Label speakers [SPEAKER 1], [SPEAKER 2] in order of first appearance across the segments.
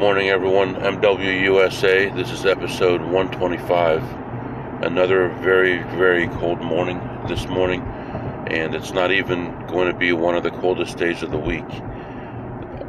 [SPEAKER 1] morning, everyone. MWUSA. This is episode 125. Another very, very cold morning this morning, and it's not even going to be one of the coldest days of the week.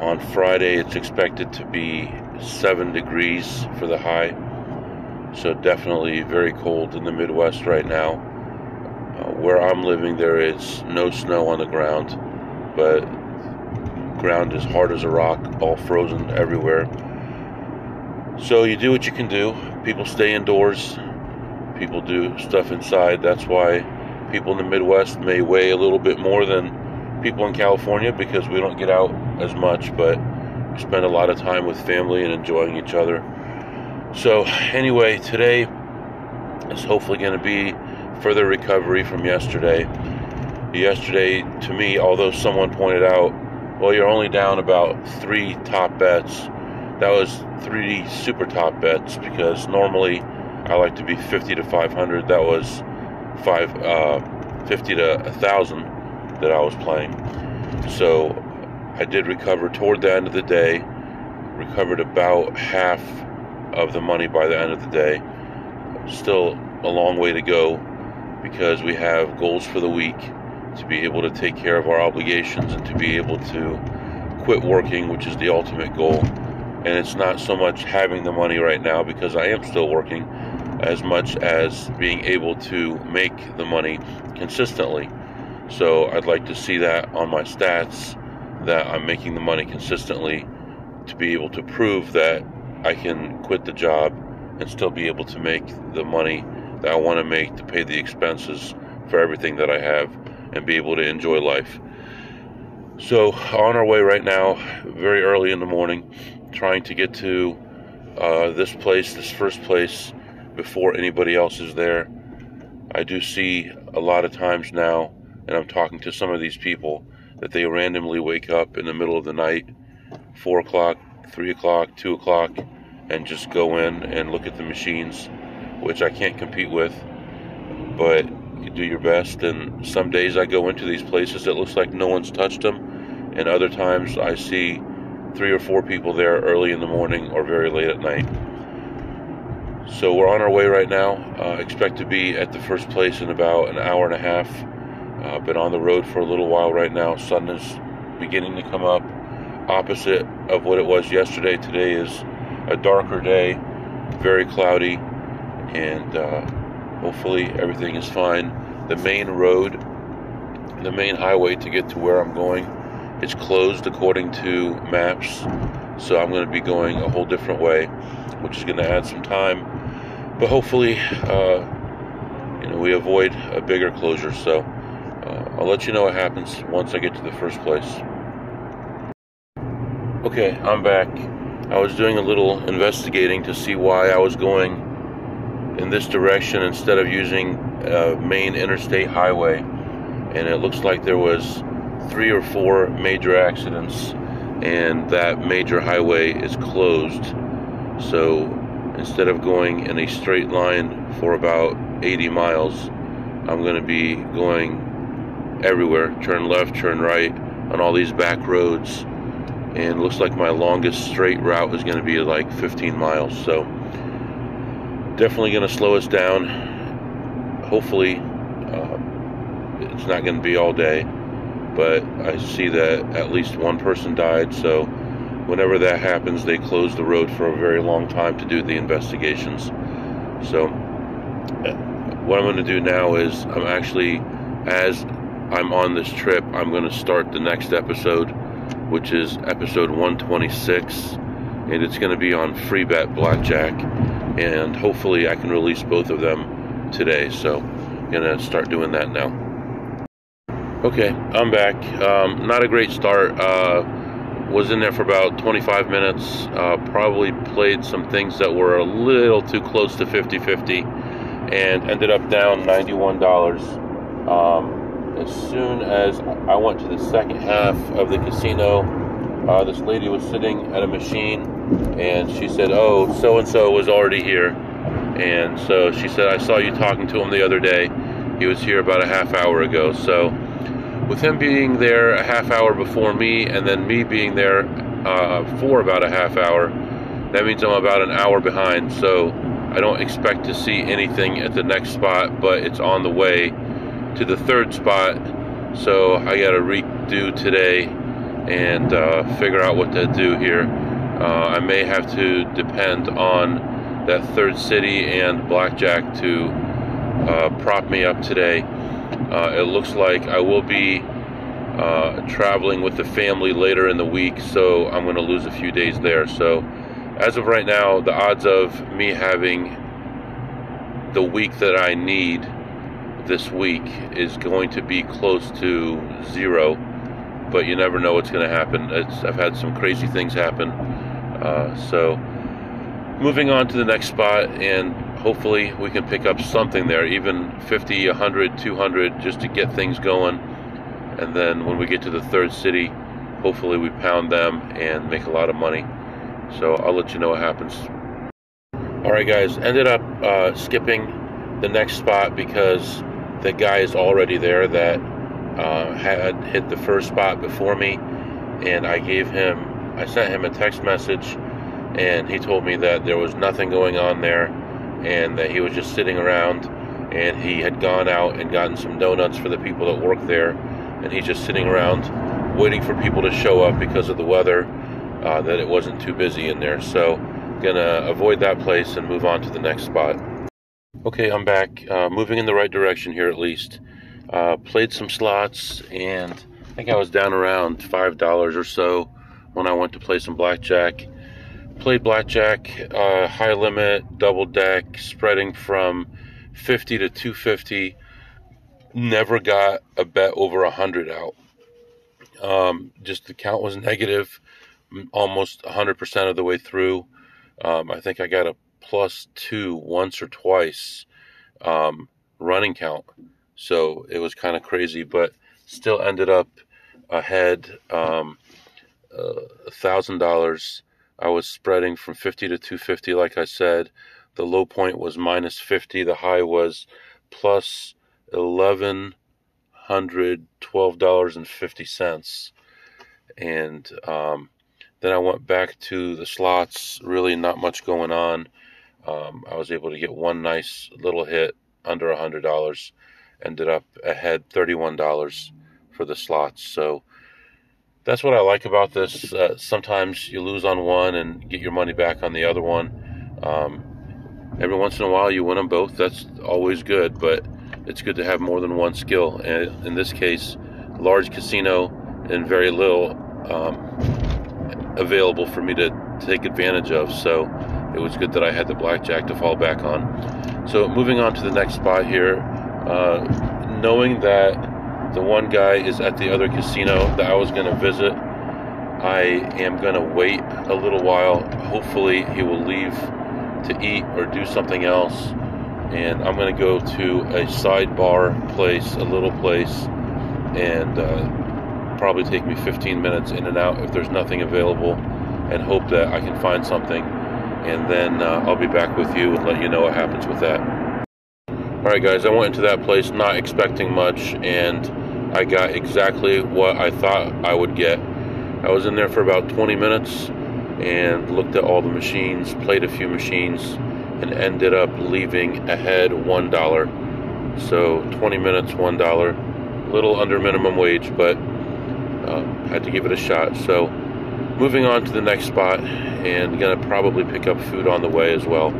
[SPEAKER 1] On Friday, it's expected to be 7 degrees for the high, so definitely very cold in the Midwest right now. Uh, where I'm living, there is no snow on the ground, but ground is hard as a rock, all frozen everywhere. So you do what you can do. People stay indoors. People do stuff inside. That's why people in the Midwest may weigh a little bit more than people in California because we don't get out as much, but we spend a lot of time with family and enjoying each other. So, anyway, today is hopefully going to be further recovery from yesterday. Yesterday, to me, although someone pointed out well, you're only down about three top bets. That was three super top bets because normally I like to be 50 to 500. That was five, uh, 50 to 1,000 that I was playing. So I did recover toward the end of the day, recovered about half of the money by the end of the day. Still a long way to go because we have goals for the week to be able to take care of our obligations and to be able to quit working, which is the ultimate goal. And it's not so much having the money right now because I am still working as much as being able to make the money consistently. So I'd like to see that on my stats that I'm making the money consistently to be able to prove that I can quit the job and still be able to make the money that I want to make to pay the expenses for everything that I have and be able to enjoy life. So, on our way right now, very early in the morning, trying to get to uh, this place, this first place, before anybody else is there. I do see a lot of times now, and I'm talking to some of these people, that they randomly wake up in the middle of the night, 4 o'clock, 3 o'clock, 2 o'clock, and just go in and look at the machines, which I can't compete with. But you do your best. And some days I go into these places, it looks like no one's touched them. And other times I see three or four people there early in the morning or very late at night. So we're on our way right now. Uh, expect to be at the first place in about an hour and a half. Uh, been on the road for a little while right now. Sun is beginning to come up. Opposite of what it was yesterday. Today is a darker day, very cloudy, and uh, Hopefully, everything is fine. The main road, the main highway to get to where I'm going, is closed according to maps. So I'm going to be going a whole different way, which is going to add some time. But hopefully, uh, you know, we avoid a bigger closure. So uh, I'll let you know what happens once I get to the first place. Okay, I'm back. I was doing a little investigating to see why I was going in this direction instead of using a main interstate highway. And it looks like there was three or four major accidents, and that major highway is closed. So instead of going in a straight line for about 80 miles, I'm going to be going everywhere turn left, turn right on all these back roads. And looks like my longest straight route is going to be like 15 miles. So definitely going to slow us down. Hopefully, uh, it's not going to be all day, but I see that at least one person died. So, whenever that happens, they close the road for a very long time to do the investigations. So, what I'm going to do now is I'm actually, as I'm on this trip, I'm going to start the next episode, which is episode 126, and it's going to be on free bet blackjack and hopefully I can release both of them today. So I'm gonna start doing that now. Okay, I'm back. Um, not a great start. Uh, was in there for about 25 minutes. Uh, probably played some things that were a little too close to 50-50, and ended up down $91. Um, as soon as I went to the second half of the casino, uh, this lady was sitting at a machine and she said, Oh, so and so was already here. And so she said, I saw you talking to him the other day. He was here about a half hour ago. So, with him being there a half hour before me, and then me being there uh, for about a half hour, that means I'm about an hour behind. So I don't expect to see anything at the next spot, but it's on the way to the third spot. So I got to redo today and uh, figure out what to do here. Uh, I may have to depend on that third city and blackjack to uh, prop me up today. Uh, it looks like I will be uh, traveling with the family later in the week, so I'm going to lose a few days there. So, as of right now, the odds of me having the week that I need this week is going to be close to zero. But you never know what's going to happen. It's, I've had some crazy things happen. Uh, so, moving on to the next spot, and hopefully we can pick up something there, even 50, 100, 200, just to get things going. And then when we get to the third city, hopefully we pound them and make a lot of money. So I'll let you know what happens. All right, guys, ended up uh, skipping the next spot because the guy is already there that uh, had hit the first spot before me, and I gave him, I sent him a text message, and he told me that there was nothing going on there, and that he was just sitting around, and he had gone out and gotten some donuts for the people that work there, and he's just sitting around waiting for people to show up because of the weather, uh, that it wasn't too busy in there. So, gonna avoid that place and move on to the next spot. Okay, I'm back. Uh, moving in the right direction here at least. Uh, played some slots and I think I was down around $5 or so when I went to play some blackjack. Played blackjack, uh, high limit, double deck, spreading from 50 to 250. Never got a bet over 100 out. Um, just the count was negative almost 100% of the way through. Um, I think I got a plus two once or twice um, running count. So it was kind of crazy, but still ended up ahead um, a thousand dollars. I was spreading from 50 to 250, like I said. The low point was minus 50. The high was plus eleven hundred twelve dollars and fifty cents. And um, then I went back to the slots. Really, not much going on. Um, I was able to get one nice little hit under a hundred dollars. Ended up ahead thirty-one dollars for the slots. So that's what I like about this. Uh, sometimes you lose on one and get your money back on the other one. Um, every once in a while you win them both. That's always good, but it's good to have more than one skill. And in this case, large casino and very little um, available for me to take advantage of. So it was good that I had the blackjack to fall back on. So moving on to the next spot here, uh, knowing that the one guy is at the other casino that I was going to visit, I am going to wait a little while. Hopefully, he will leave to eat or do something else. And I'm going to go to a sidebar place, a little place, and uh, probably take me 15 minutes in and out if there's nothing available, and hope that I can find something. And then uh, I'll be back with you and let you know what happens with that. All right, guys, I went into that place not expecting much, and I got exactly what I thought I would get. I was in there for about 20 minutes and looked at all the machines, played a few machines, and ended up leaving ahead one dollar. So 20 minutes, one dollar, a little under minimum wage, but uh, had to give it a shot. So moving on to the next spot, and gonna probably pick up food on the way as well.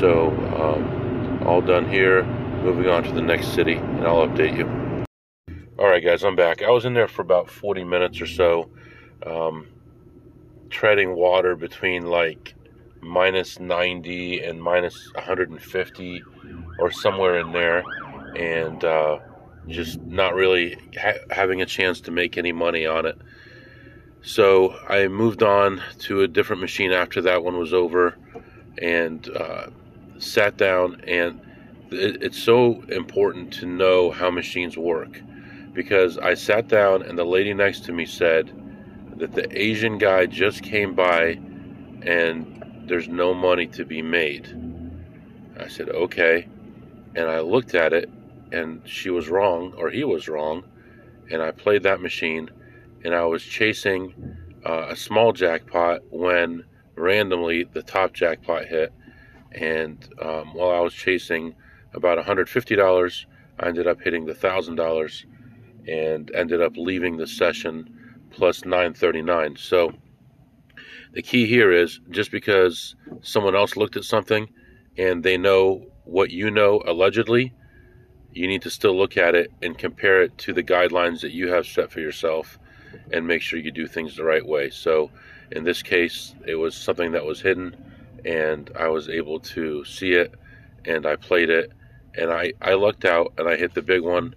[SPEAKER 1] So um, all done here. Moving on to the next city, and I'll update you. All right, guys, I'm back. I was in there for about 40 minutes or so. Um, treading water between like minus 90 and minus 150 or somewhere in there and uh, just not really ha- having a chance to make any money on it so i moved on to a different machine after that one was over and uh, sat down and it, it's so important to know how machines work because i sat down and the lady next to me said that the Asian guy just came by and there's no money to be made. I said, okay. And I looked at it and she was wrong, or he was wrong. And I played that machine and I was chasing uh, a small jackpot when randomly the top jackpot hit, and um, while I was chasing about $150, I ended up hitting the $1,000 and ended up leaving the session plus 939. So the key here is just because someone else looked at something and they know what you know allegedly, you need to still look at it and compare it to the guidelines that you have set for yourself and make sure you do things the right way. So in this case, it was something that was hidden and I was able to see it and I played it and I, I lucked out and I hit the big one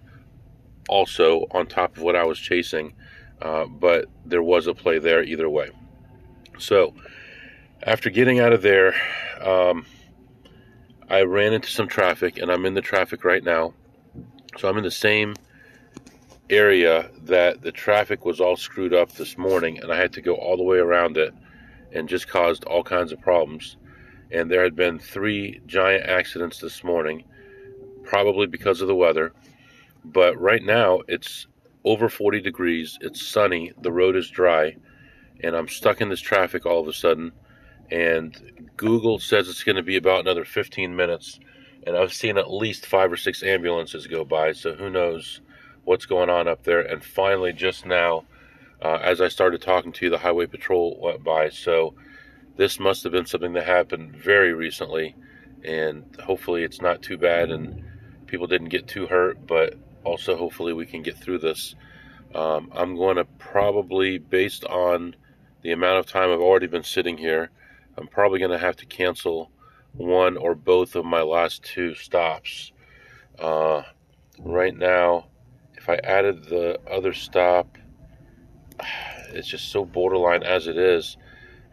[SPEAKER 1] also on top of what I was chasing. Uh, but there was a play there either way. So after getting out of there, um, I ran into some traffic and I'm in the traffic right now. So I'm in the same area that the traffic was all screwed up this morning and I had to go all the way around it and just caused all kinds of problems. And there had been three giant accidents this morning, probably because of the weather. But right now it's over 40 degrees, it's sunny, the road is dry, and I'm stuck in this traffic all of a sudden. And Google says it's going to be about another 15 minutes. And I've seen at least five or six ambulances go by, so who knows what's going on up there. And finally, just now, uh, as I started talking to you, the highway patrol went by. So this must have been something that happened very recently, and hopefully it's not too bad and people didn't get too hurt. But also, hopefully, we can get through this. Um, I'm going to probably, based on the amount of time I've already been sitting here, I'm probably going to have to cancel one or both of my last two stops. Uh, right now, if I added the other stop, it's just so borderline as it is.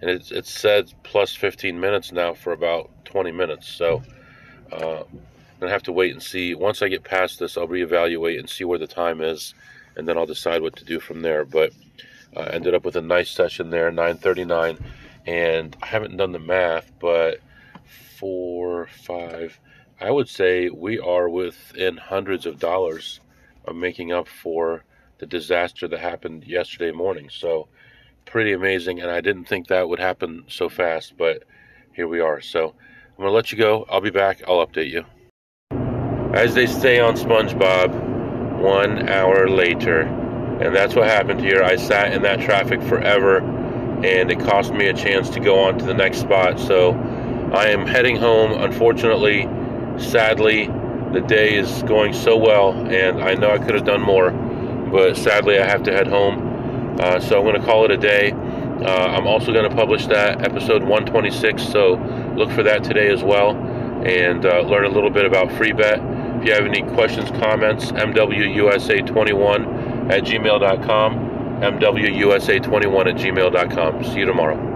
[SPEAKER 1] And it's, it said plus 15 minutes now for about 20 minutes. So uh, To have to wait and see. Once I get past this, I'll reevaluate and see where the time is. And then I'll decide what to do from there. But I uh, ended up with a nice session there, 939. And I haven't done the math, but four, five, I would say we are within hundreds of dollars of making up for the disaster that happened yesterday morning. So, pretty amazing. And I didn't think that would happen so fast, but here we are. So, I'm going to let you go. I'll be back. I'll update you. As they say on SpongeBob, one hour later. And that's what happened here. I sat in that traffic forever, and it cost me a chance to go on to the next spot. So, I am heading home. Unfortunately, sadly, the day is going so well, and I know I could have done more, but sadly I have to head home. Uh, so I'm going to call it a day. Uh, I'm also going to publish that episode 126, so look for that today as well, and uh, learn a little bit about FreeBet. If you have any questions, comments, MWUSA21 at gmail.com, MWUSA21 at gmail.com. See you tomorrow.